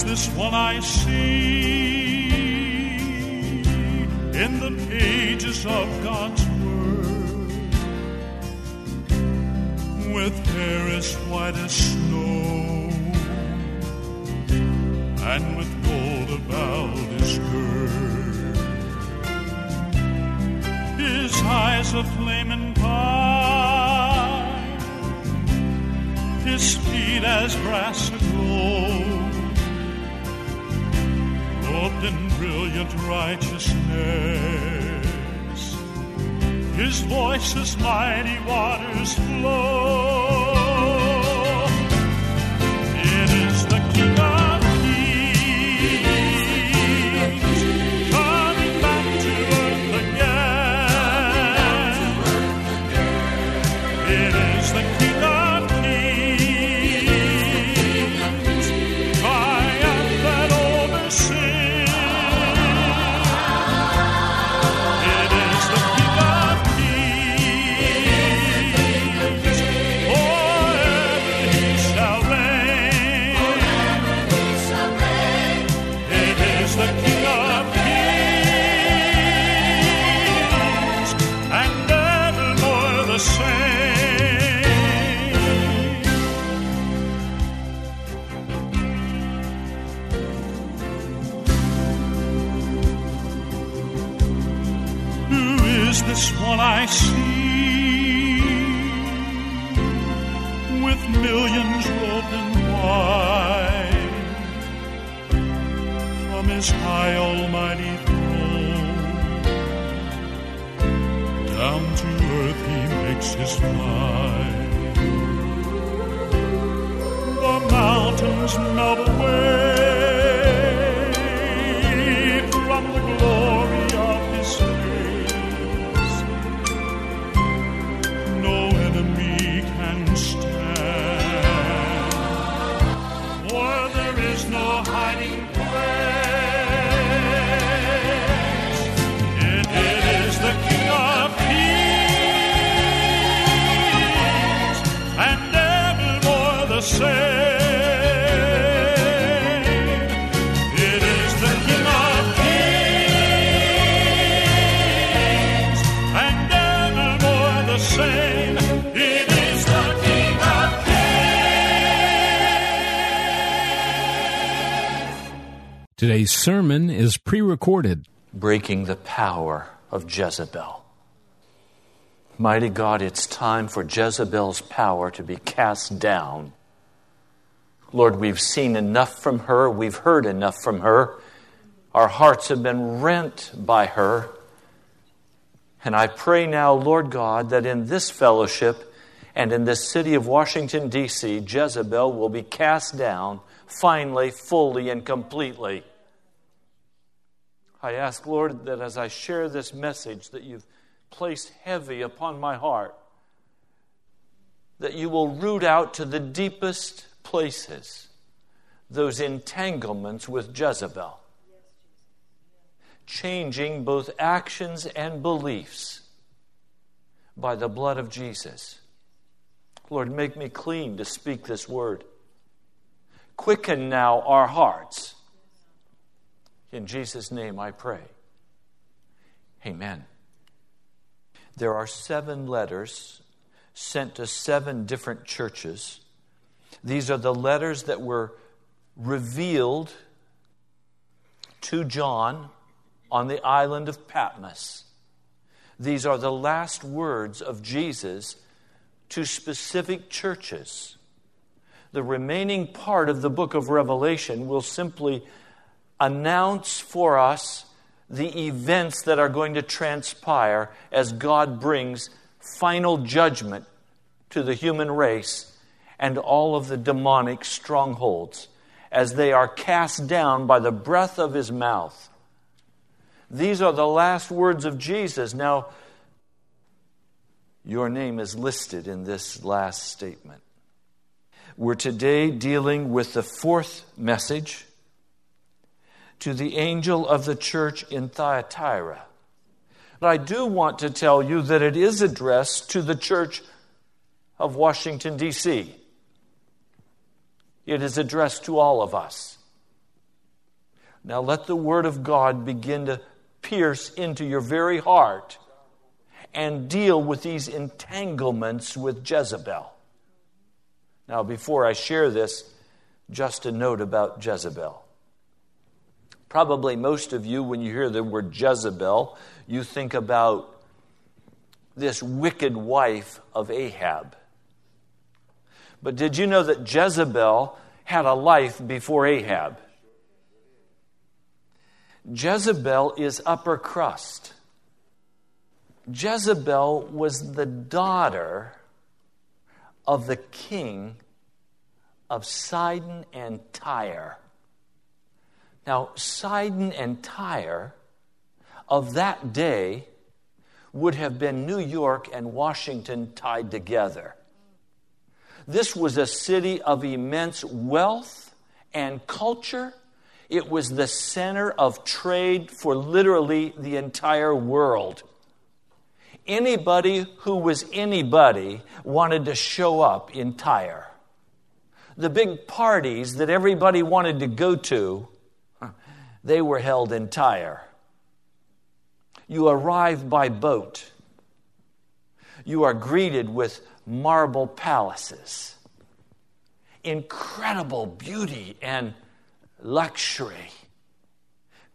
is this one I see in the pages of God's Word with hair as white as snow and with gold about his girth? His eyes a flaming fire, his feet as brass aglow in brilliant righteousness. His voice as mighty waters flow. Is this one I see with millions robed in white from his high almighty throne. Down to earth he makes his flight. The mountains melt away Today's sermon is pre recorded. breaking the power of Jezebel. Mighty God, it's time for Jezebel's power to be cast down. Lord, we've seen enough from her, we've heard enough from her. Our hearts have been rent by her. And I pray now, Lord God, that in this fellowship and in this city of Washington, D.C., Jezebel will be cast down finally, fully, and completely. I ask, Lord, that as I share this message that you've placed heavy upon my heart, that you will root out to the deepest places those entanglements with Jezebel, changing both actions and beliefs by the blood of Jesus. Lord, make me clean to speak this word. Quicken now our hearts. In Jesus' name I pray. Amen. There are seven letters sent to seven different churches. These are the letters that were revealed to John on the island of Patmos. These are the last words of Jesus to specific churches. The remaining part of the book of Revelation will simply announce for us the events that are going to transpire as God brings final judgment to the human race and all of the demonic strongholds as they are cast down by the breath of his mouth. These are the last words of Jesus. Now, your name is listed in this last statement. We're today dealing with the fourth message to the angel of the church in Thyatira. But I do want to tell you that it is addressed to the church of Washington, D.C. It is addressed to all of us. Now let the Word of God begin to pierce into your very heart and deal with these entanglements with Jezebel. Now, before I share this, just a note about Jezebel. Probably most of you, when you hear the word Jezebel, you think about this wicked wife of Ahab. But did you know that Jezebel had a life before Ahab? Jezebel is upper crust. Jezebel was the daughter of the king of Sidon and Tyre. Now, Sidon and Tyre of that day would have been New York and Washington tied together. This was a city of immense wealth and culture. It was the center of trade for literally the entire world. Anybody who was anybody wanted to show up in Tyre. The big parties that everybody wanted to go to, they were held in Tyre. You arrive by boat. You are greeted with marble palaces, incredible beauty and luxury,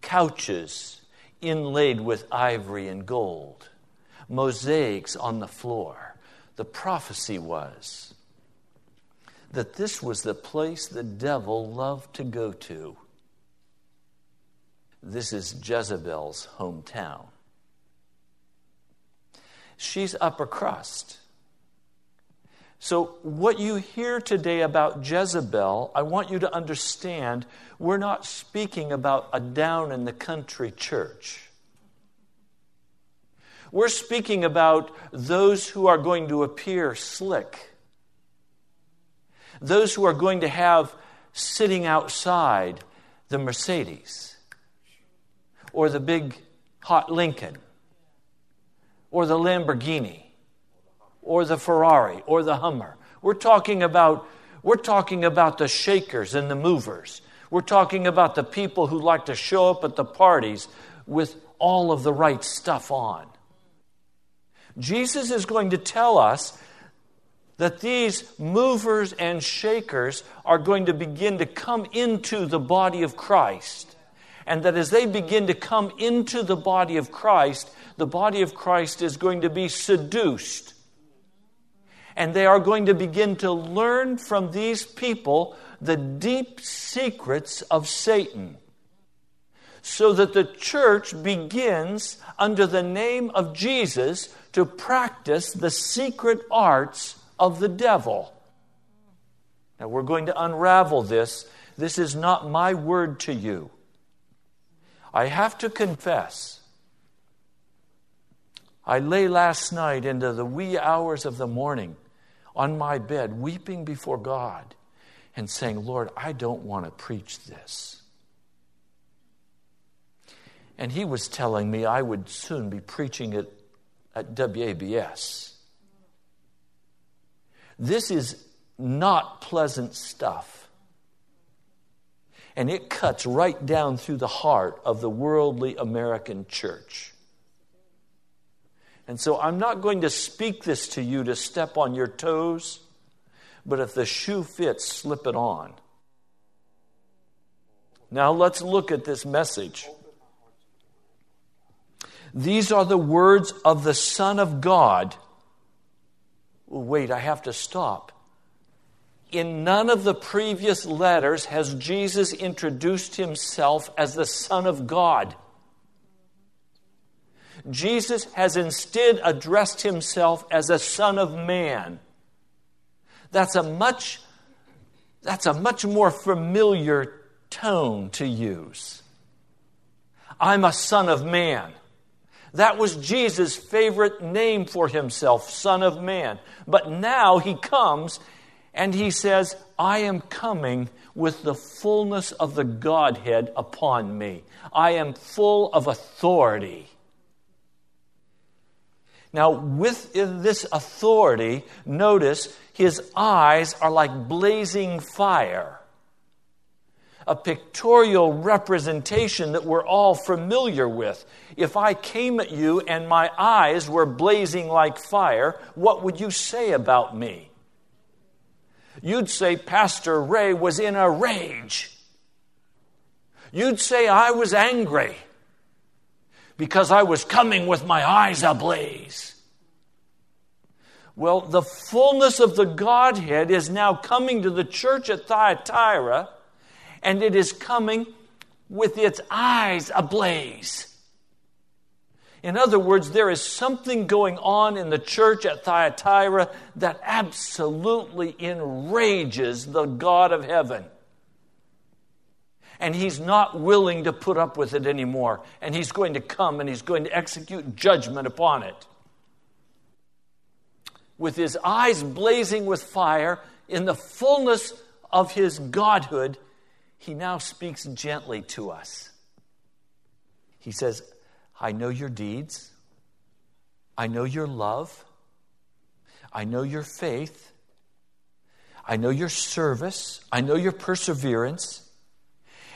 couches inlaid with ivory and gold, mosaics on the floor. The prophecy was that this was the place the devil loved to go to. This is Jezebel's hometown. She's upper crust. So, what you hear today about Jezebel, I want you to understand we're not speaking about a down in the country church. We're speaking about those who are going to appear slick, those who are going to have sitting outside the Mercedes or the big hot Lincoln or the Lamborghini or the Ferrari or the Hummer. We're talking about, we're talking about the shakers and the movers. We're talking about the people who like to show up at the parties with all of the right stuff on. Jesus is going to tell us that these movers and shakers are going to begin to come into the body of Christ. And that as they begin to come into the body of Christ, the body of Christ is going to be seduced and they are going to begin to learn from these people the deep secrets of Satan. So that the church begins, under the name of Jesus, to practice the secret arts of the devil. Now, we're going to unravel this. This is not my word to you. I have to confess, I lay last night into the wee hours of the morning on my bed, weeping before God and saying, Lord, I don't want to preach this. And he was telling me I would soon be preaching it at WABS. This is not pleasant stuff. And it cuts right down through the heart of the worldly American church. And so I'm not going to speak this to you to step on your toes, but if the shoe fits, slip it on. Now let's look at this message. These are the words of the Son of God. Wait, I have to stop. In none of the previous letters has Jesus introduced himself as the Son of God. Jesus has instead addressed himself as a son of man. That's a much, that's a much more familiar tone to use. I'm a son of man. That was Jesus' favorite name for himself, Son of Man. But now he comes and he says, I am coming with the fullness of the Godhead upon me. I am full of authority. Now, with this authority, notice his eyes are like blazing fire. a pictorial representation that we're all familiar with. If I came at you and my eyes were blazing like fire, what would you say about me? You'd say Pastor Ray was in a rage. You'd say I was angry because I was coming with my eyes ablaze. Well, the fullness of the Godhead is now coming to the church at Thyatira, and it is coming with its eyes ablaze. In other words, there is something going on in the church at Thyatira that absolutely enrages the God of heaven. And he's not willing to put up with it anymore. And he's going to come and he's going to execute judgment upon it with his eyes blazing with fire, in the fullness of his godhood, he now speaks gently to us. He says, I know your deeds. I know your love. I know your faith. I know your service. I know your perseverance.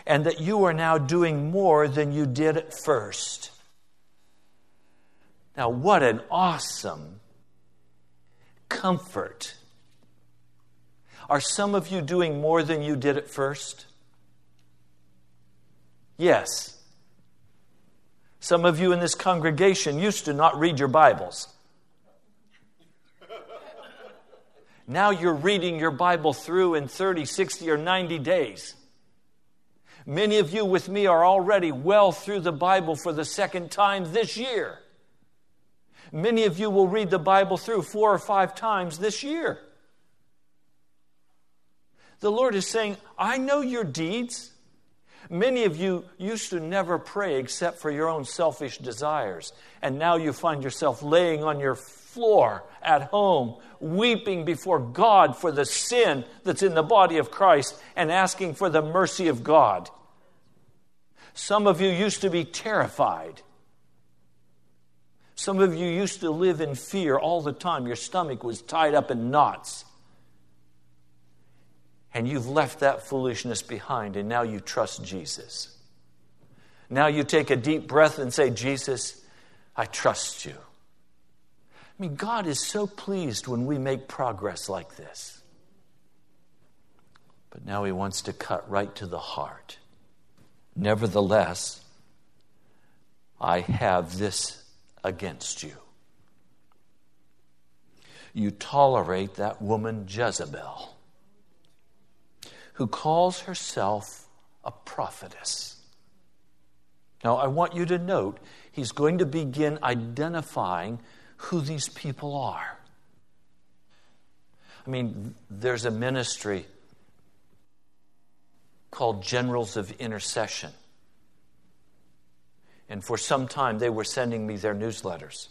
And that you are now doing more than you did at first. Now, what an awesome comfort. Are some of you doing more than you did at first? Yes. Some of you in this congregation used to not read your Bibles. Now you're reading your Bible through in 30, 60, or 90 days. Many of you with me are already well through the Bible for the second time this year. Many of you will read the Bible through four or five times this year. The Lord is saying, I know your deeds. Many of you used to never pray except for your own selfish desires. And now you find yourself laying on your floor at home, weeping before God for the sin that's in the body of Christ and asking for the mercy of God. Some of you used to be terrified some of you used to live in fear all the time. Your stomach was tied up in knots. And you've left that foolishness behind, and now you trust Jesus. Now you take a deep breath and say, Jesus, I trust you. I mean, God is so pleased when we make progress like this. But now He wants to cut right to the heart. Nevertheless, I have this against you. You tolerate that woman Jezebel, who calls herself a prophetess. Now, I want you to note, he's going to begin identifying who these people are. I mean, there's a ministry called Generals of Intercession. And for some time, they were sending me their newsletters.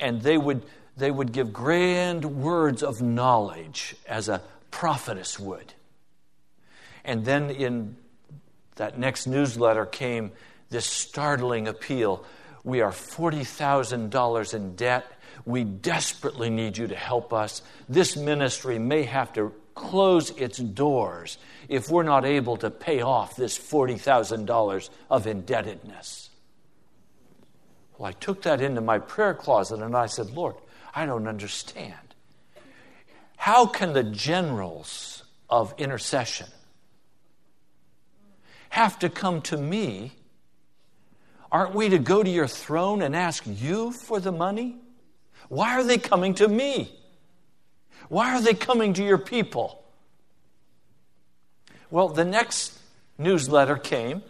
And they would, they would give grand words of knowledge as a prophetess would. And then in that next newsletter came this startling appeal We are $40,000 in debt. We desperately need you to help us. This ministry may have to close its doors if we're not able to pay off this $40,000 of indebtedness. Well, I took that into my prayer closet and I said, Lord, I don't understand. How can the generals of intercession have to come to me? Aren't we to go to your throne and ask you for the money? Why are they coming to me? Why are they coming to your people? Well, the next newsletter came,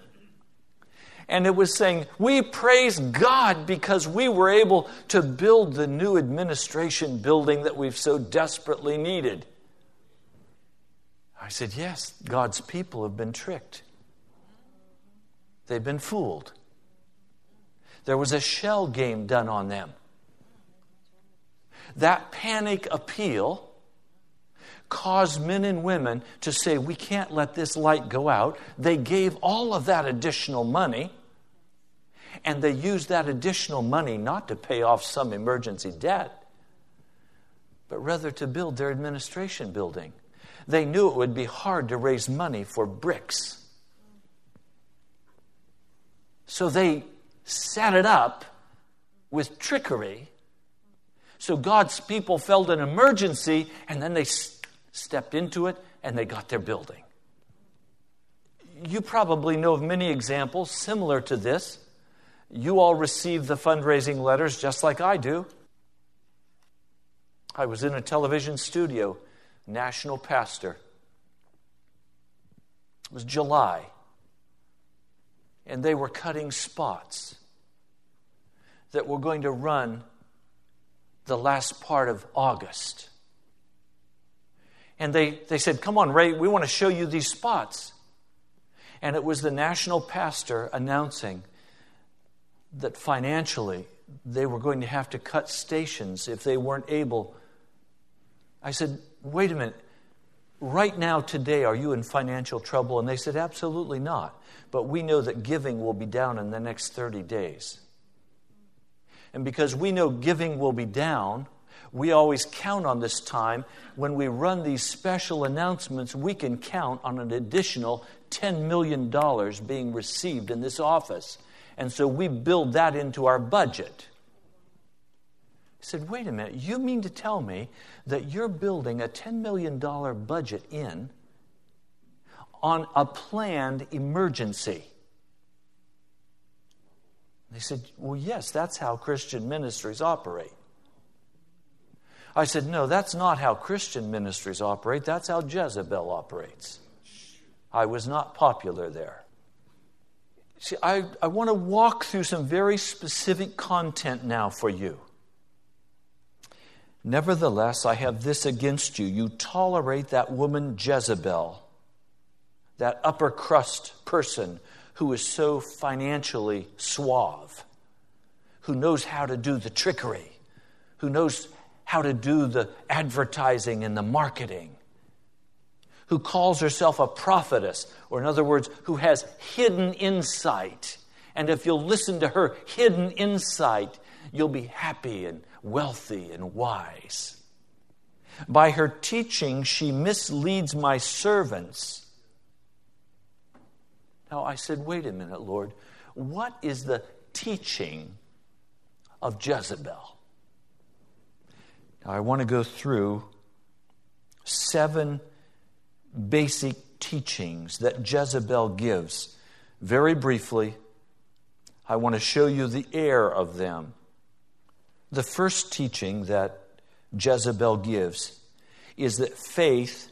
and it was saying, We praise God because we were able to build the new administration building that we've so desperately needed. I said, Yes, God's people have been tricked, they've been fooled. There was a shell game done on them. That panic appeal caused men and women to say, We can't let this light go out. They gave all of that additional money, and they used that additional money not to pay off some emergency debt, but rather to build their administration building. they knew it would be hard to raise money for bricks. So they set it up with trickery. So God's people felt an emergency and then they stepped into it and they got their building. You probably know of many examples similar to this. You all receive the fundraising letters just like I do. I was in a television studio, national pastor. It was July, and they were cutting spots that were going to run the last part of August. And they, they said, Come on, Ray, we want to show you these spots. And it was the national pastor announcing that financially they were going to have to cut stations if they weren't able I said, wait a minute. Right now, today, are you in financial trouble? And they said, absolutely not. But we know that giving will be down in the next 30 days. And because we know giving will be down, we always count on this time. When we run these special announcements, we can count on an additional $10 million being received in this office. And so we build that into our budget. He said, Wait a minute, you mean to tell me that you're building a $10 million budget in on a planned emergency? They said, Well, yes, that's how Christian ministries operate. I said, No, that's not how Christian ministries operate. That's how Jezebel operates. I was not popular there. See, I, I want to walk through some very specific content now for you. Nevertheless, I have this against you. You tolerate that woman Jezebel, that upper crust person who is so financially suave, who knows how to do the trickery, who knows how to do the advertising and the marketing, who calls herself a prophetess, or in other words, who has hidden insight. And if you'll listen to her hidden insight, you'll be happy and wealthy and wise. By her teaching, she misleads my servants. Now I said, wait a minute, Lord. What is the teaching of Jezebel? Now I want to go through seven basic teachings that Jezebel gives. Very briefly, I want to show you the air of them. The first teaching that Jezebel gives is that faith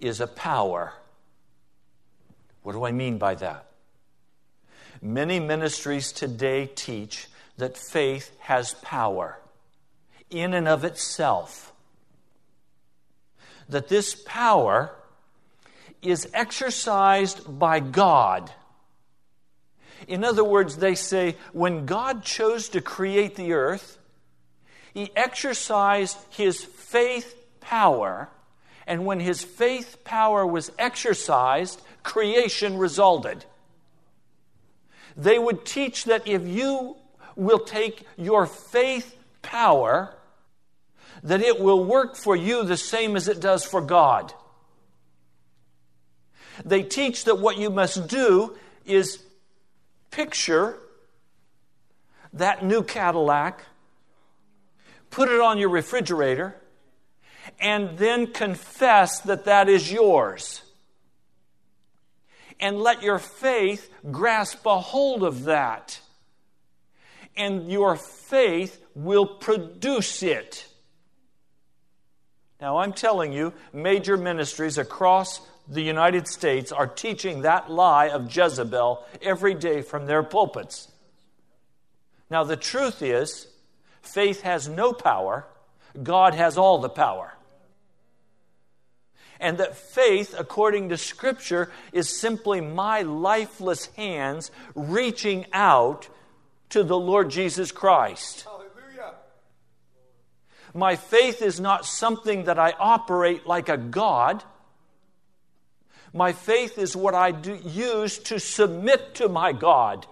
is a power. What do I mean by that? Many ministries today teach that faith has power in and of itself. That this power is exercised by God. In other words, they say when God chose to create the earth, he exercised his faith power, and when his faith power was exercised, creation resulted. They would teach that if you will take your faith power, that it will work for you the same as it does for God. They teach that what you must do is picture that new Cadillac, put it on your refrigerator, and then confess that that is yours. And let your faith grasp a hold of that. And your faith will produce it. Now, I'm telling you, major ministries across the United States are teaching that lie of Jezebel every day from their pulpits. Now, the truth is, faith has no power, God has all the power. And that faith, according to Scripture, is simply my lifeless hands reaching out to the Lord Jesus Christ. My faith is not something that I operate like a God. My faith is what I do, use to submit to my God.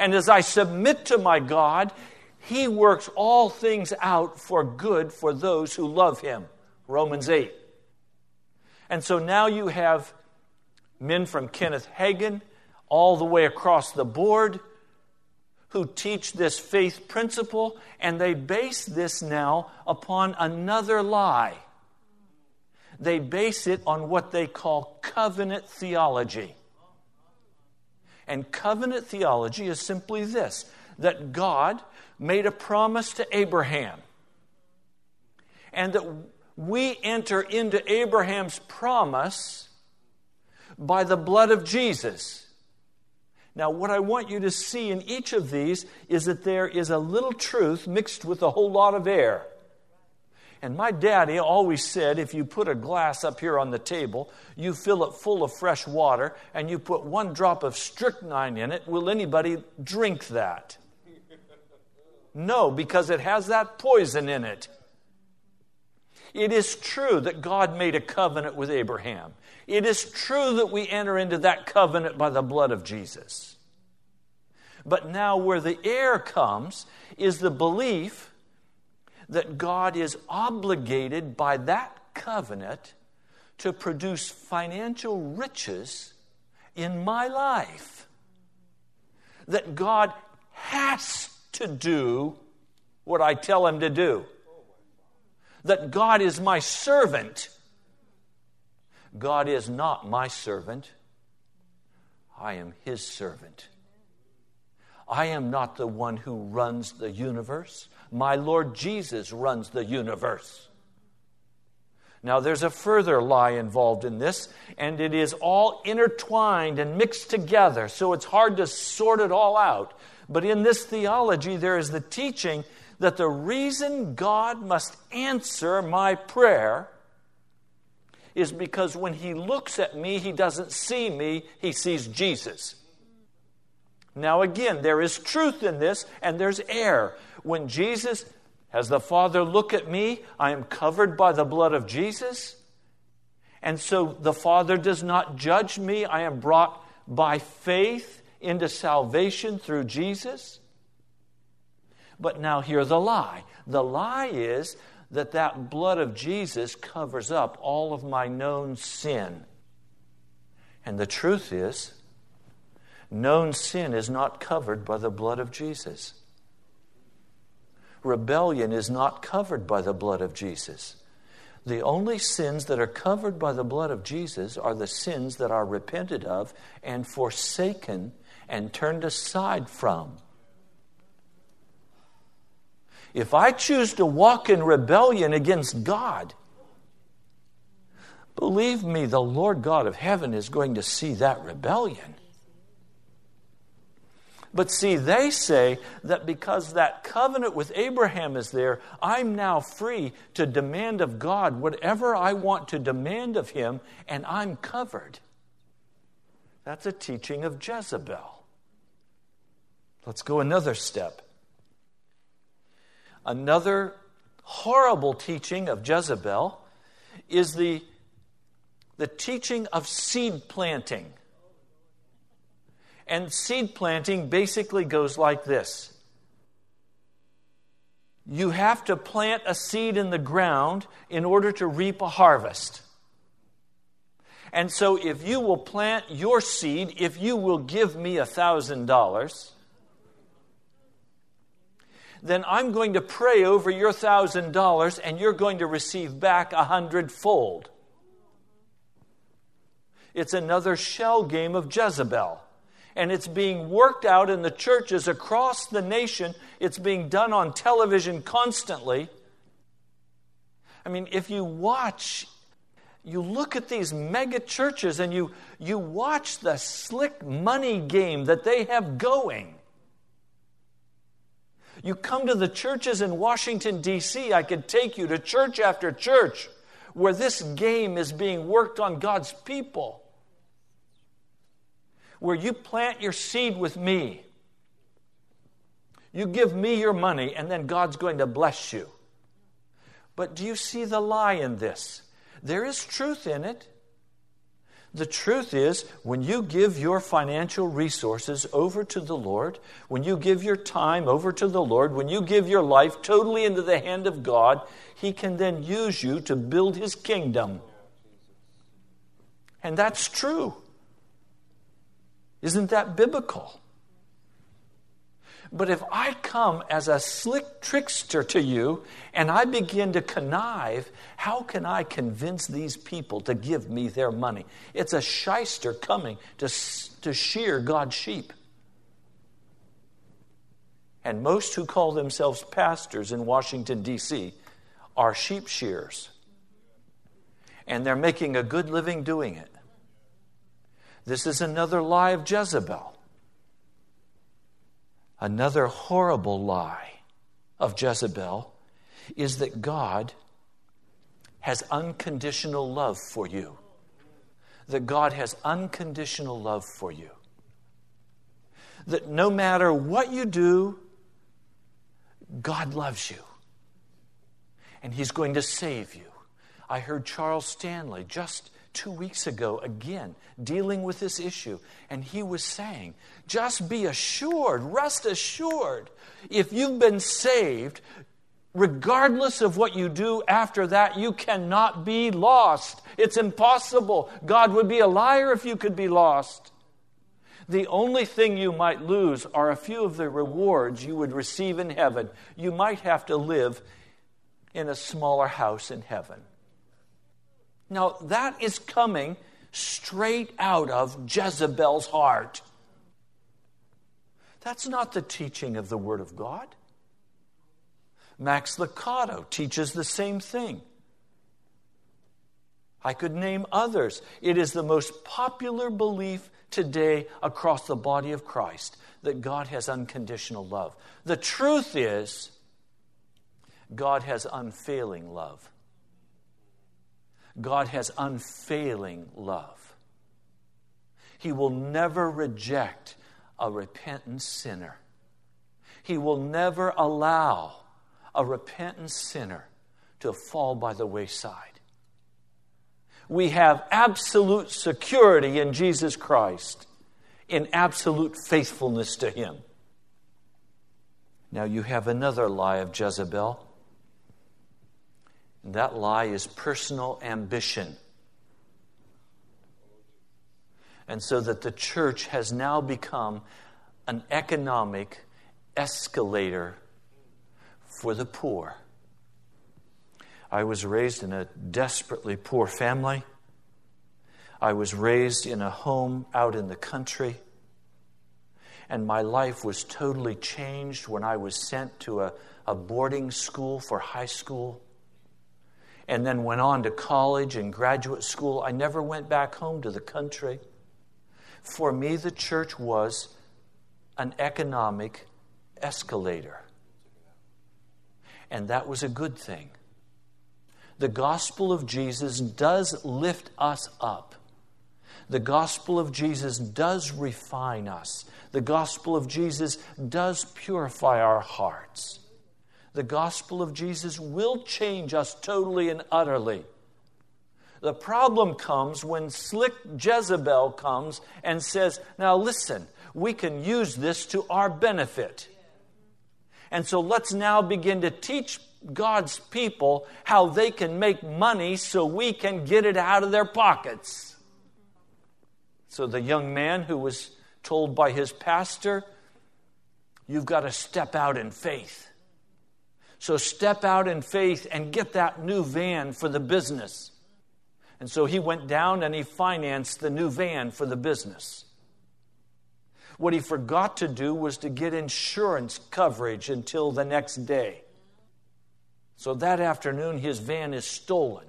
And as I submit to my God, He works all things out for good for those who love Him. Romans 8. And so now you have men from Kenneth Hagin all the way across the board who teach this faith principle, and they base this now upon another lie. They base it on what they call covenant theology. And covenant theology is simply this that God made a promise to Abraham, and that we enter into Abraham's promise by the blood of Jesus. Now, what I want you to see in each of these is that there is a little truth mixed with a whole lot of air. And my daddy always said if you put a glass up here on the table, you fill it full of fresh water, and you put one drop of strychnine in it, will anybody drink that? No, because it has that poison in it. It is true that God made a covenant with Abraham. It is true that we enter into that covenant by the blood of Jesus. But now, where the air comes is the belief that God is obligated by that covenant to produce financial riches in my life. That God has to do what I tell him to do that God is my servant. God is not my servant. I am his servant. I am not the one who runs the universe. My Lord Jesus runs the universe. Now, there's a further lie involved in this, and it is all intertwined and mixed together, so it's hard to sort it all out. But in this theology, there is the teaching that the reason God must answer my prayer is because when He looks at me, He doesn't see me, He sees Jesus. Now, again, there is truth in this and there's air. When Jesus has the Father look at me, I am covered by the blood of Jesus. And so the Father does not judge me. I am brought by faith into salvation through Jesus. But now hear the lie. The lie is that that blood of Jesus covers up all of my known sin. And the truth is, known sin is not covered by the blood of Jesus. Rebellion is not covered by the blood of Jesus. The only sins that are covered by the blood of Jesus are the sins that are repented of and forsaken and turned aside from. If I choose to walk in rebellion against God, believe me, the Lord God of heaven is going to see that rebellion. But see, they say that because that covenant with Abraham is there, I'm now free to demand of God whatever I want to demand of him, and I'm covered. That's a teaching of Jezebel. Let's go another step. Another horrible teaching of Jezebel is the, the teaching of seed planting. And seed planting basically goes like this You have to plant a seed in the ground in order to reap a harvest. And so, if you will plant your seed, if you will give me a $1,000, then I'm going to pray over your thousand dollars and you're going to receive back a hundredfold. It's another shell game of Jezebel. And it's being worked out in the churches across the nation. It's being done on television constantly. I mean, if you watch, you look at these mega churches and you, you watch the slick money game that they have going. You come to the churches in Washington, D.C., I could take you to church after church where this game is being worked on God's people. Where you plant your seed with me. You give me your money, and then God's going to bless you. But do you see the lie in this? There is truth in it. The truth is, when you give your financial resources over to the Lord, when you give your time over to the Lord, when you give your life totally into the hand of God, He can then use you to build His kingdom. And that's true. Isn't that biblical? But if I come as a slick trickster to you and I begin to connive, how can I convince these people to give me their money? It's a shyster coming to, to shear God's sheep. And most who call themselves pastors in Washington, D.C., are sheep shearers. And they're making a good living doing it. This is another lie of Jezebel. Another horrible lie of Jezebel is that God has unconditional love for you. That God has unconditional love for you. That no matter what you do, God loves you. And He's going to save you. I heard Charles Stanley just two weeks ago again dealing with this issue, and he was saying, just be assured, rest assured, if you've been saved, regardless of what you do after that, you cannot be lost. It's impossible. God would be a liar if you could be lost. The only thing you might lose are a few of the rewards you would receive in heaven. You might have to live in a smaller house in heaven. Now, that is coming straight out of Jezebel's heart. That's not the teaching of the Word of God. Max Lucado teaches the same thing. I could name others. It is the most popular belief today across the body of Christ that God has unconditional love. The truth is, God has unfailing love. God has unfailing love. He will never reject a repentant sinner. He will never allow a repentant sinner to fall by the wayside. We have absolute security in Jesus Christ, in absolute faithfulness to Him. Now, you have another lie of Jezebel that lie is personal ambition. And so that the church has now become an economic escalator for the poor. I was raised in a desperately poor family. I was raised in a home out in the country. And my life was totally changed when I was sent to a, a boarding school for high school and then went on to college and graduate school. I never went back home to the country. For me, the church was an economic escalator. And that was a good thing. The gospel of Jesus does lift us up. The gospel of Jesus does refine us. The gospel of Jesus does purify our hearts the gospel of Jesus will change us totally and utterly. The problem comes when slick Jezebel comes and says, Now listen, we can use this to our benefit. And so let's now begin to teach God's people how they can make money so we can get it out of their pockets. So the young man who was told by his pastor, You've got to step out in faith. So step out in faith and get that new van for the business. And so he went down and he financed the new van for the business. What he forgot to do was to get insurance coverage until the next day. So that afternoon, his van is stolen.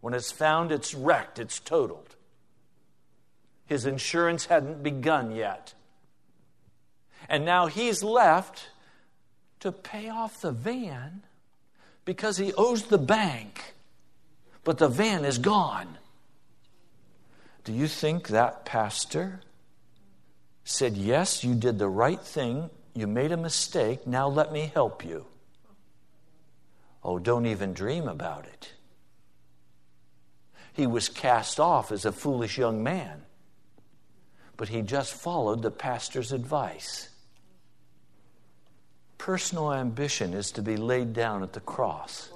When it's found, it's wrecked, it's totaled. His insurance hadn't begun yet. And now he's left to pay off the van because he owes the bank, but the van is gone. Do you think that pastor said, Yes, you did the right thing, you made a mistake, now let me help you? Oh, don't even dream about it. He was cast off as a foolish young man, but he just followed the pastor's advice personal ambition is to be laid down at the cross.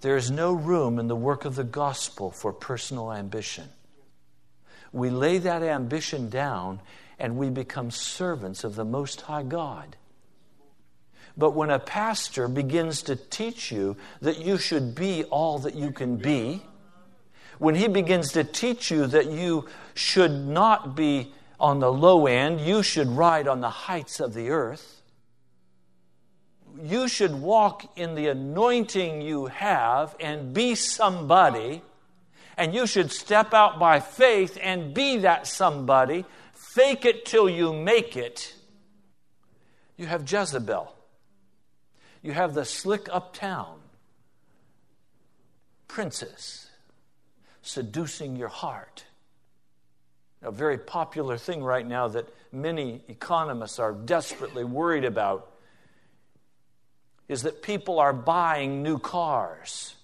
There is no room in the work of the gospel for personal ambition. We lay that ambition down and we become servants of the Most High God. But when a pastor begins to teach you that you should be all that you can be, when he begins to teach you that you should not be on the low end, you should ride on the heights of the earth, you should walk in the anointing you have and be somebody, and you should step out by faith and be that somebody. Fake it till you make it. You have Jezebel. You have the slick uptown princess seducing your heart. A very popular thing right now that many economists are desperately worried about is that people are buying new cars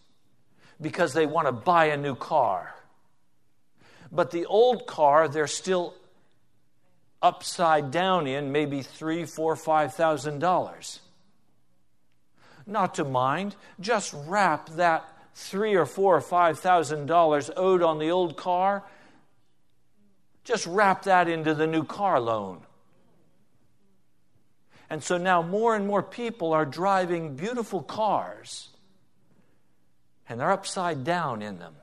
because they want to buy a new car. But the old car, they're still upside down in, maybe three, four, five thousand dollars. Not to mind, just wrap that three or four or five thousand dollars owed on the old car, just wrap that into the new car loan. And so now more and more people are driving beautiful cars, and they're upside down in them.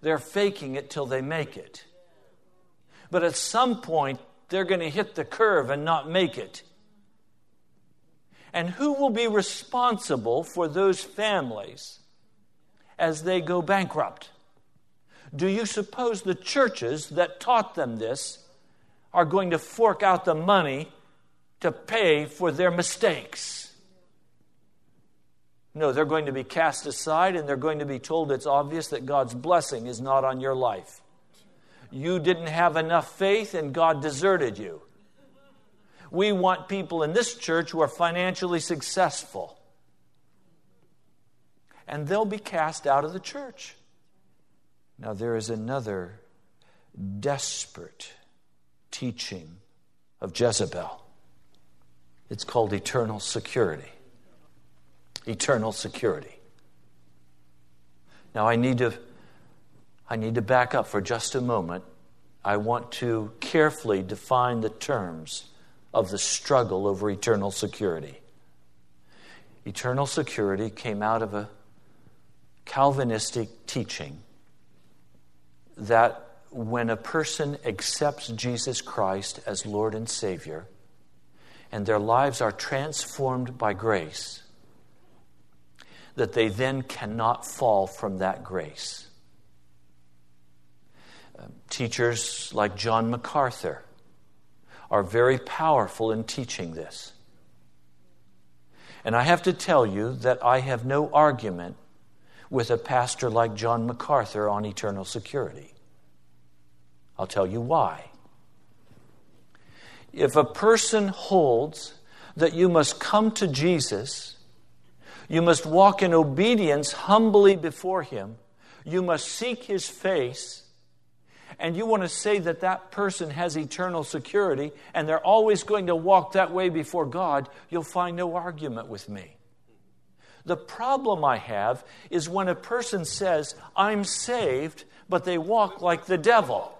They're faking it till they make it. But at some point, they're going to hit the curve and not make it. And who will be responsible for those families as they go bankrupt? Do you suppose the churches that taught them this are going to fork out the money to pay for their mistakes. No, they're going to be cast aside and they're going to be told it's obvious that God's blessing is not on your life. You didn't have enough faith and God deserted you. We want people in this church who are financially successful. And they'll be cast out of the church. Now, there is another desperate teaching of Jezebel. It's called eternal security. Eternal security. Now I need to I need to back up for just a moment. I want to carefully define the terms of the struggle over eternal security. Eternal security came out of a Calvinistic teaching that when a person accepts Jesus Christ as Lord and Savior, and their lives are transformed by grace, that they then cannot fall from that grace. Uh, teachers like John MacArthur are very powerful in teaching this. And I have to tell you that I have no argument with a pastor like John MacArthur on eternal security. I'll tell you why if a person holds that you must come to Jesus, you must walk in obedience humbly before Him, you must seek His face, and you want to say that that person has eternal security and they're always going to walk that way before God, you'll find no argument with me. The problem I have is when a person says, I'm saved, but they walk like the devil.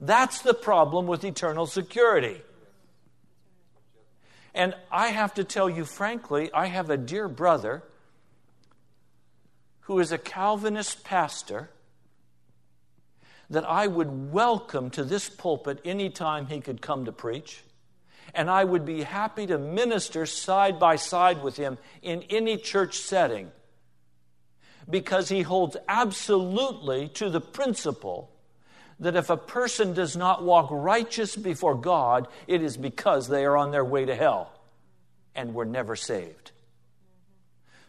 That's the problem with eternal security. And I have to tell you frankly, I have a dear brother who is a Calvinist pastor that I would welcome to this pulpit anytime he could come to preach. And I would be happy to minister side by side with him in any church setting because he holds absolutely to the principle that if a person does not walk righteous before God, it is because they are on their way to hell and were never saved.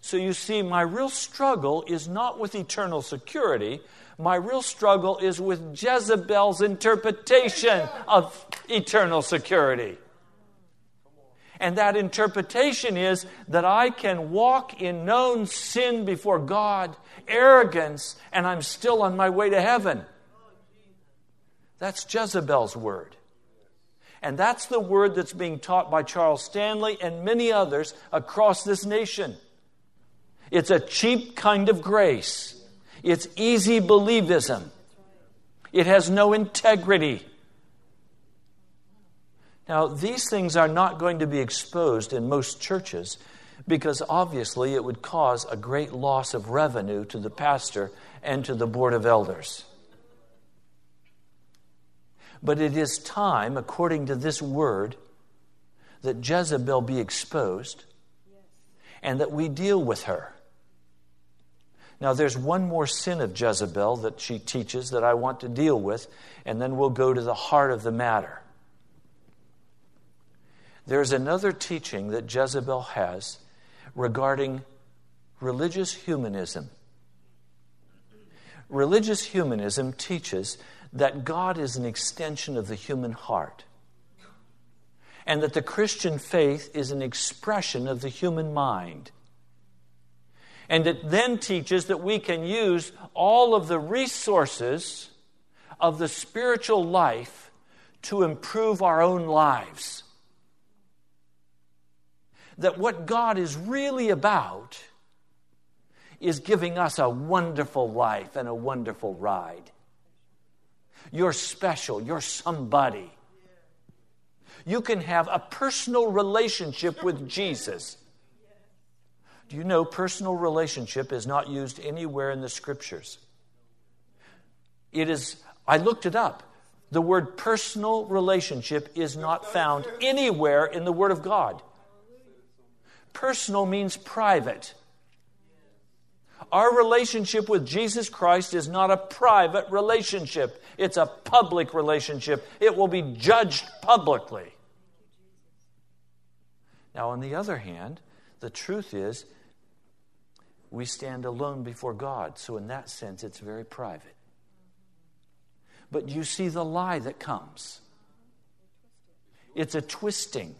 So you see, my real struggle is not with eternal security. My real struggle is with Jezebel's interpretation of eternal security. And that interpretation is that I can walk in known sin before God, arrogance, and I'm still on my way to heaven. That's Jezebel's word. And that's the word that's being taught by Charles Stanley and many others across this nation. It's a cheap kind of grace. It's easy believism. It has no integrity. Now, these things are not going to be exposed in most churches because obviously it would cause a great loss of revenue to the pastor and to the board of elders. But it is time, according to this word, that Jezebel be exposed and that we deal with her. Now, there's one more sin of Jezebel that she teaches that I want to deal with, and then we'll go to the heart of the matter. There's another teaching that Jezebel has regarding religious humanism. Religious humanism teaches that God is an extension of the human heart and that the Christian faith is an expression of the human mind. And it then teaches that we can use all of the resources of the spiritual life to improve our own lives. That what God is really about is giving us a wonderful life and a wonderful ride. You're special, you're somebody. You can have a personal relationship with Jesus. Do you know personal relationship is not used anywhere in the scriptures? It is, I looked it up. The word personal relationship is not found anywhere in the Word of God. Personal means private. Our relationship with Jesus Christ is not a private relationship, it's a public relationship. It will be judged publicly. Now, on the other hand, the truth is we stand alone before God. So, in that sense, it's very private. But you see the lie that comes. It's a twisting.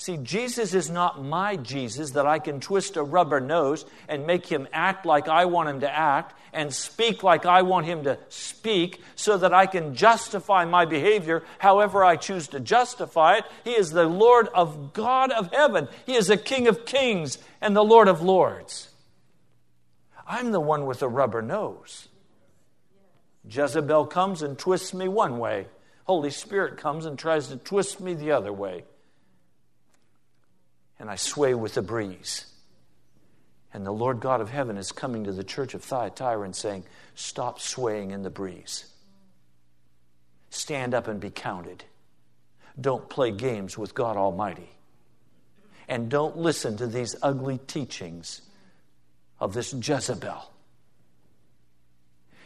See, Jesus is not my Jesus that I can twist a rubber nose and make him act like I want him to act and speak like I want him to speak so that I can justify my behavior however I choose to justify it. He is the Lord of God of heaven, He is the King of kings and the Lord of lords. I'm the one with the rubber nose. Jezebel comes and twists me one way. Holy Spirit comes and tries to twist me the other way and I sway with the breeze. And the Lord God of heaven is coming to the church of Thyatira and saying, Stop swaying in the breeze. Stand up and be counted. Don't play games with God Almighty. And don't listen to these ugly teachings of this Jezebel.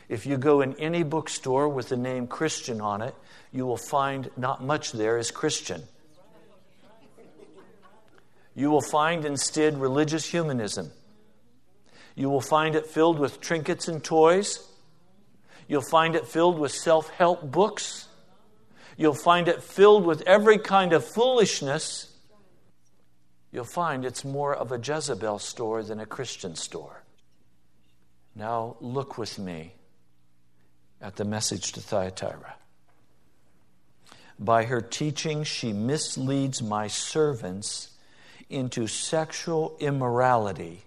If you go in any bookstore with the name Christian on it, you will find not much there is Christian. You will find instead religious humanism. You will find it filled with trinkets and toys. You'll find it filled with self help books. You'll find it filled with every kind of foolishness. You'll find it's more of a Jezebel store than a Christian store. Now, look with me at the message to Thyatira. By her teaching, she misleads my servants into sexual immorality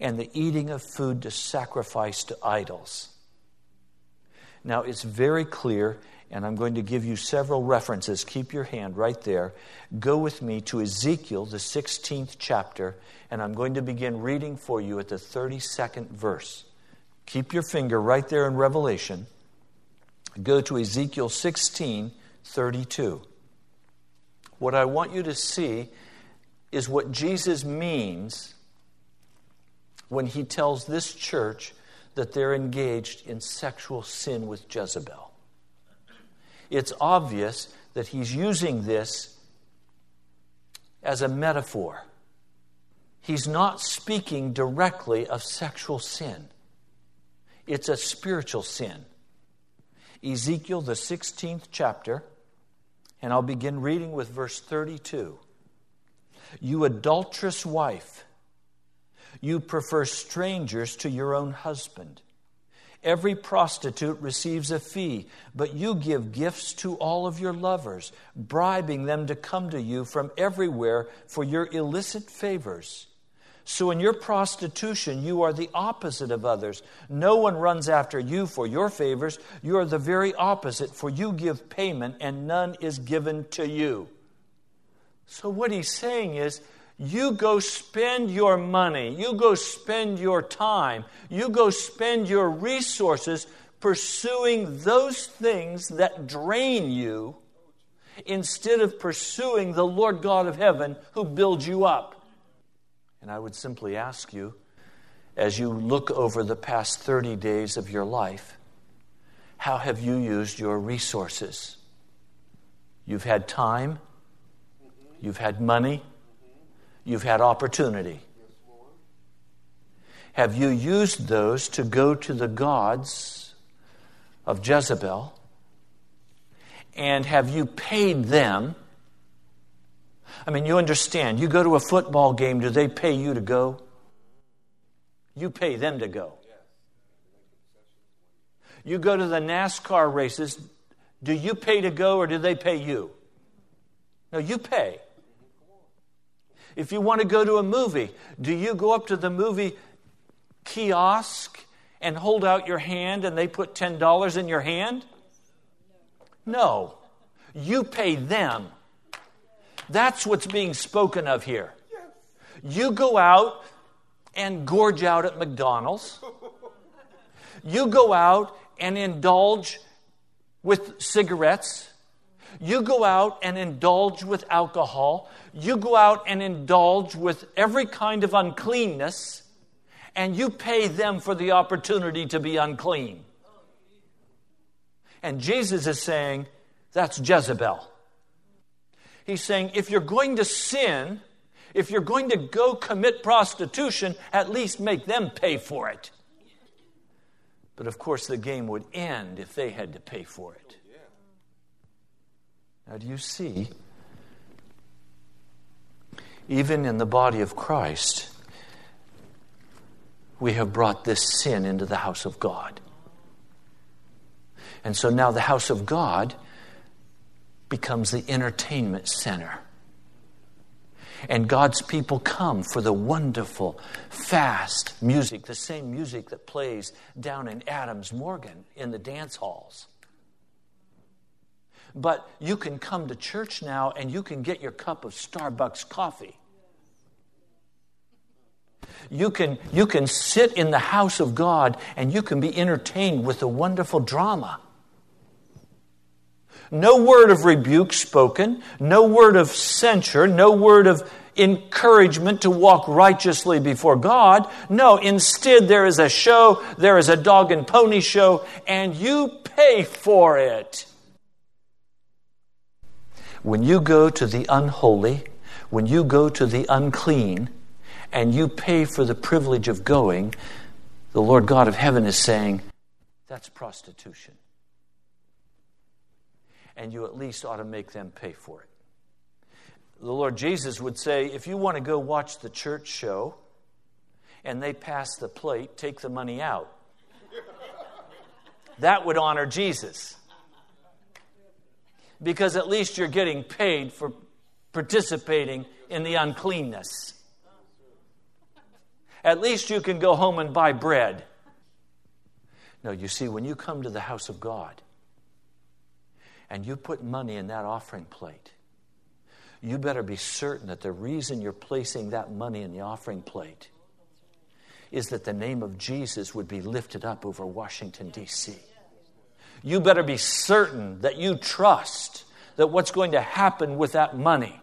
and the eating of food to sacrifice to idols. Now, it's very clear, and I'm going to give you several references. Keep your hand right there. Go with me to Ezekiel, the 16th chapter, and I'm going to begin reading for you at the 32nd verse. Keep your finger right there in Revelation. Go to Ezekiel 16, 32. What I want you to see is what Jesus means when he tells this church that they're engaged in sexual sin with Jezebel. It's obvious that he's using this as a metaphor. He's not speaking directly of sexual sin, it's a spiritual sin. Ezekiel, the 16th chapter, and I'll begin reading with verse 32. You adulterous wife, you prefer strangers to your own husband. Every prostitute receives a fee, but you give gifts to all of your lovers, bribing them to come to you from everywhere for your illicit favors. So, in your prostitution, you are the opposite of others. No one runs after you for your favors. You are the very opposite, for you give payment, and none is given to you. So, what he's saying is, you go spend your money, you go spend your time, you go spend your resources pursuing those things that drain you instead of pursuing the Lord God of heaven who builds you up. And I would simply ask you, as you look over the past 30 days of your life, how have you used your resources? You've had time, you've had money, you've had opportunity. Have you used those to go to the gods of Jezebel? And have you paid them I mean, you understand. You go to a football game, do they pay you to go? You pay them to go. You go to the NASCAR races, do you pay to go or do they pay you? No, you pay. If you want to go to a movie, do you go up to the movie kiosk and hold out your hand and they put $10 in your hand? No. You pay them. That's what's being spoken of here. You go out and gorge out at McDonald's. You go out and indulge with cigarettes. You go out and indulge with alcohol. You go out and indulge with every kind of uncleanness, and you pay them for the opportunity to be unclean. And Jesus is saying, that's Jezebel. He's saying if you're going to sin, if you're going to go commit prostitution, at least make them pay for it. But of course, the game would end if they had to pay for it. Now, do you see? Even in the body of Christ, we have brought this sin into the house of God. And so now the house of God becomes the entertainment center. And God's people come for the wonderful, fast music, the same music that plays down in Adams Morgan in the dance halls. But you can come to church now and you can get your cup of Starbucks coffee. You can, you can sit in the house of God and you can be entertained with a wonderful drama no word of rebuke spoken, no word of censure, no word of encouragement to walk righteously before God. No, instead, there is a show, there is a dog and pony show, and you pay for it. When you go to the unholy, when you go to the unclean, and you pay for the privilege of going, the Lord God of heaven is saying, that's prostitution and you at least ought to make them pay for it. The Lord Jesus would say, if you want to go watch the church show and they pass the plate, take the money out. That would honor Jesus. Because at least you're getting paid for participating in the uncleanness. At least you can go home and buy bread. No, you see, when you come to the house of God, and you put money in that offering plate, you better be certain that the reason you're placing that money in the offering plate is that the name of Jesus would be lifted up over Washington, D.C. You better be certain that you trust that what's going to happen with that money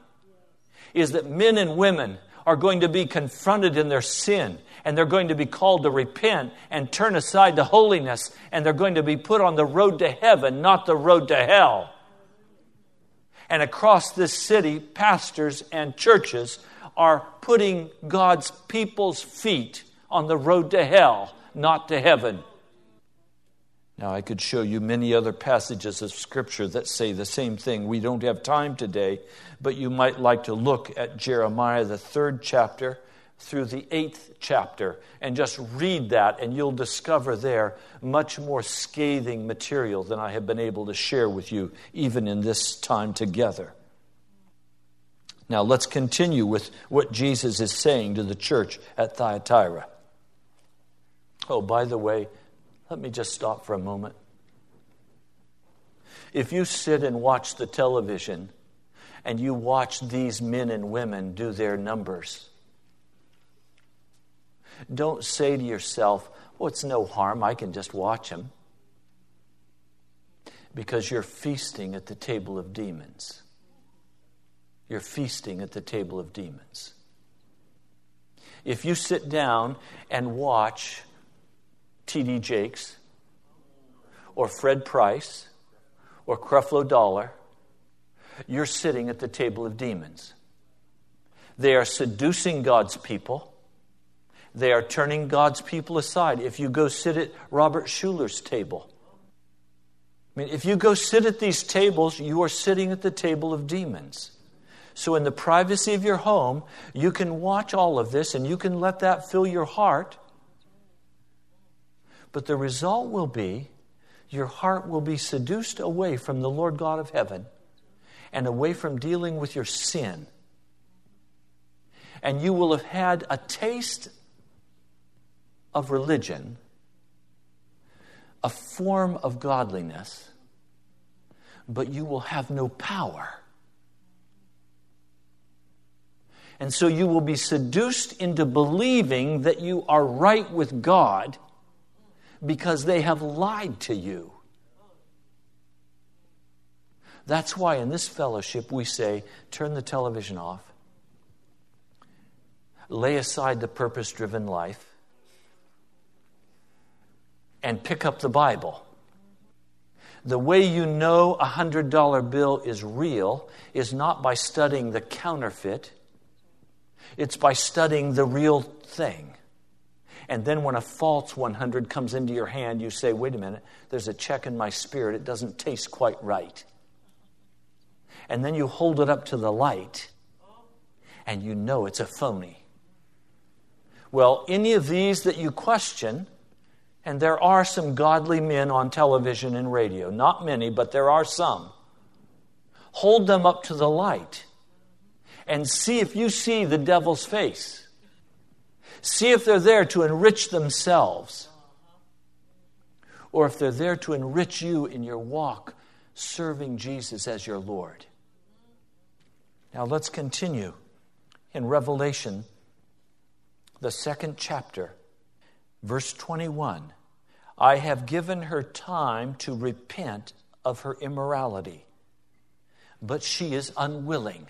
is that men and women are going to be confronted in their sin and they're going to be called to repent and turn aside to holiness and they're going to be put on the road to heaven, not the road to hell. And across this city, pastors and churches are putting God's people's feet on the road to hell, not to heaven. Now, I could show you many other passages of Scripture that say the same thing. We don't have time today, but you might like to look at Jeremiah, the third chapter, through the eighth chapter, and just read that, and you'll discover there much more scathing material than I have been able to share with you, even in this time together. Now let's continue with what Jesus is saying to the church at Thyatira. Oh, by the way, let me just stop for a moment. If you sit and watch the television and you watch these men and women do their numbers, don't say to yourself, well, it's no harm, I can just watch them. Because you're feasting at the table of demons. You're feasting at the table of demons. If you sit down and watch T.D. Jakes or Fred Price or Creflo Dollar, you're sitting at the table of demons. They are seducing God's people. They are turning God's people aside. If you go sit at Robert Schuller's table, I mean, if you go sit at these tables, you are sitting at the table of demons. So, in the privacy of your home, you can watch all of this and you can let that fill your heart. But the result will be your heart will be seduced away from the Lord God of heaven and away from dealing with your sin. And you will have had a taste of religion, a form of godliness, but you will have no power. And so you will be seduced into believing that you are right with God because they have lied to you. That's why in this fellowship we say turn the television off, lay aside the purpose driven life, and pick up the Bible. The way you know a $100 bill is real is not by studying the counterfeit, it's by studying the real thing. And then when a false 100 comes into your hand, you say, wait a minute, there's a check in my spirit. It doesn't taste quite right. And then you hold it up to the light, and you know it's a phony. Well, any of these that you question, and there are some godly men on television and radio, not many, but there are some. Hold them up to the light and see if you see the devil's face. See if they're there to enrich themselves or if they're there to enrich you in your walk serving Jesus as your Lord. Now let's continue in Revelation, the second chapter. Verse 21 I have given her time to repent of her immorality, but she is unwilling.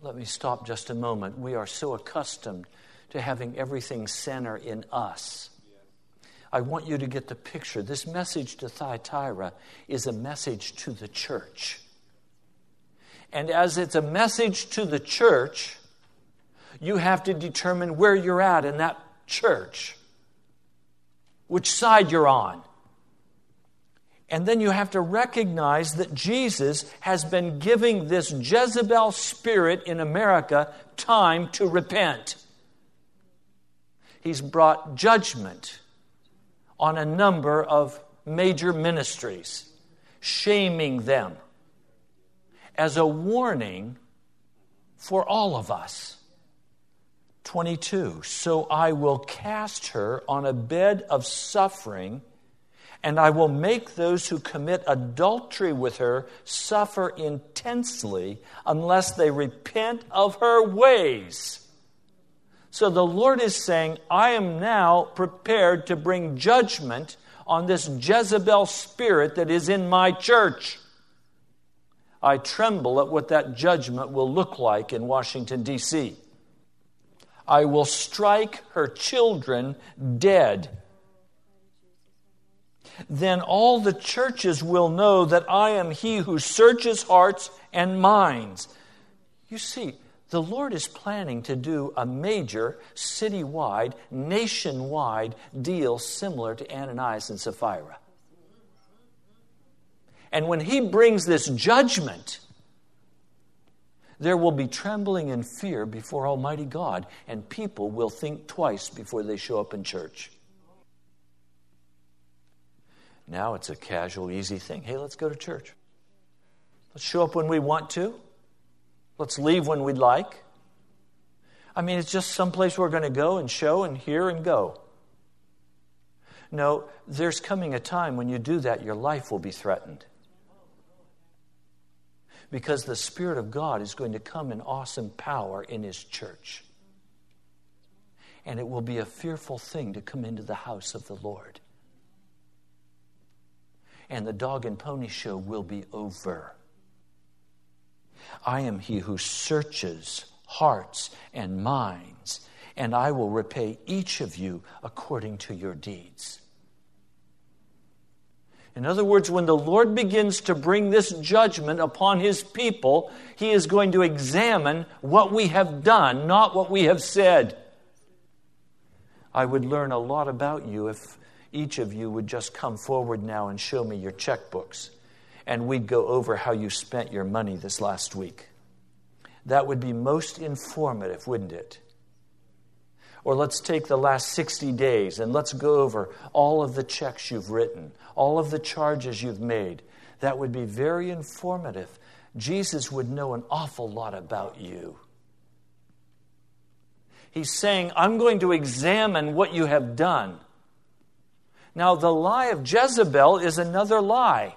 Let me stop just a moment. We are so accustomed to having everything center in us. I want you to get the picture. This message to Thyatira is a message to the church. And as it's a message to the church, you have to determine where you're at in that church, which side you're on. And then you have to recognize that Jesus has been giving this Jezebel spirit in America time to repent. He's brought judgment on a number of major ministries, shaming them as a warning for all of us. 22 So I will cast her on a bed of suffering, and I will make those who commit adultery with her suffer intensely unless they repent of her ways. So the Lord is saying, I am now prepared to bring judgment on this Jezebel spirit that is in my church. I tremble at what that judgment will look like in Washington, D.C. I will strike her children dead. Then all the churches will know that I am he who searches hearts and minds. You see, the Lord is planning to do a major, citywide, nationwide deal similar to Ananias and Sapphira. And when he brings this judgment, there will be trembling and fear before Almighty God, and people will think twice before they show up in church. Now it's a casual, easy thing. Hey, let's go to church. Let's show up when we want to. Let's leave when we'd like. I mean, it's just someplace we're going to go and show and hear and go. No, there's coming a time when you do that, your life will be threatened. Because the Spirit of God is going to come in awesome power in His church. And it will be a fearful thing to come into the house of the Lord. And the dog and pony show will be over. I am He who searches hearts and minds, and I will repay each of you according to your deeds. In other words, when the Lord begins to bring this judgment upon his people, he is going to examine what we have done, not what we have said. I would learn a lot about you if each of you would just come forward now and show me your checkbooks, and we'd go over how you spent your money this last week. That would be most informative, wouldn't it? Or let's take the last 60 days and let's go over all of the checks you've written, all of the charges you've made. That would be very informative. Jesus would know an awful lot about you. He's saying, I'm going to examine what you have done. Now, the lie of Jezebel is another lie.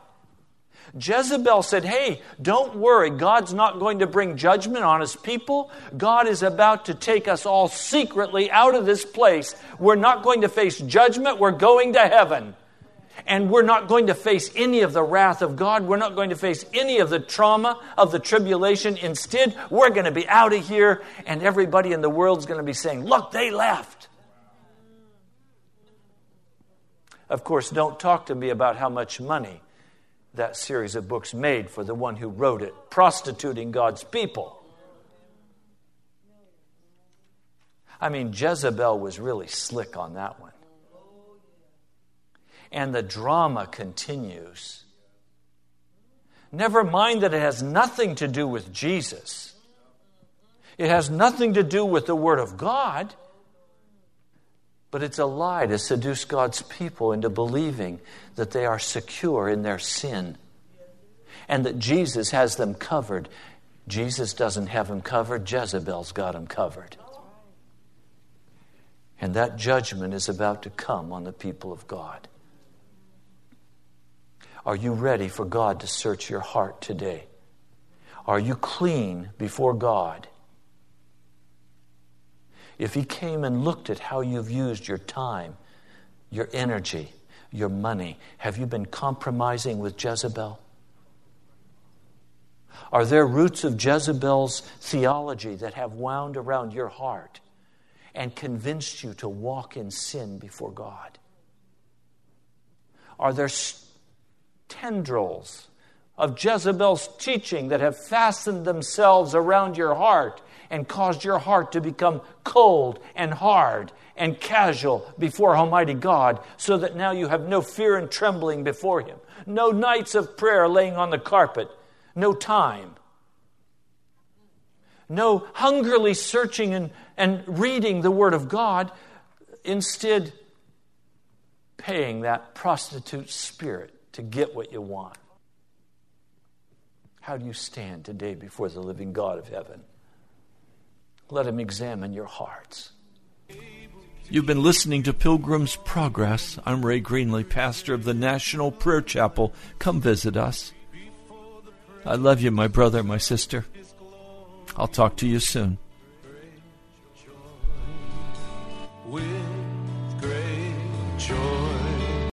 Jezebel said, Hey, don't worry. God's not going to bring judgment on his people. God is about to take us all secretly out of this place. We're not going to face judgment. We're going to heaven. And we're not going to face any of the wrath of God. We're not going to face any of the trauma of the tribulation. Instead, we're going to be out of here, and everybody in the world's going to be saying, Look, they left. Of course, don't talk to me about how much money that series of books made for the one who wrote it, prostituting God's people. I mean, Jezebel was really slick on that one. And the drama continues. Never mind that it has nothing to do with Jesus, it has nothing to do with the Word of God. But it's a lie to seduce God's people into believing that they are secure in their sin and that Jesus has them covered. Jesus doesn't have them covered, Jezebel's got them covered. And that judgment is about to come on the people of God. Are you ready for God to search your heart today? Are you clean before God? If He came and looked at how you've used your time, your energy, your money, have you been compromising with Jezebel? Are there roots of Jezebel's theology that have wound around your heart and convinced you to walk in sin before God? Are there tendrils of Jezebel's teaching that have fastened themselves around your heart and caused your heart to become cold and hard and casual before Almighty God, so that now you have no fear and trembling before Him, no nights of prayer laying on the carpet, no time, no hungrily searching and, and reading the Word of God, instead, paying that prostitute spirit to get what you want. How do you stand today before the living God of heaven? Let him examine your hearts. You've been listening to Pilgrim's Progress. I'm Ray Greenley, pastor of the National Prayer Chapel. Come visit us. I love you, my brother, my sister. I'll talk to you soon. With great joy.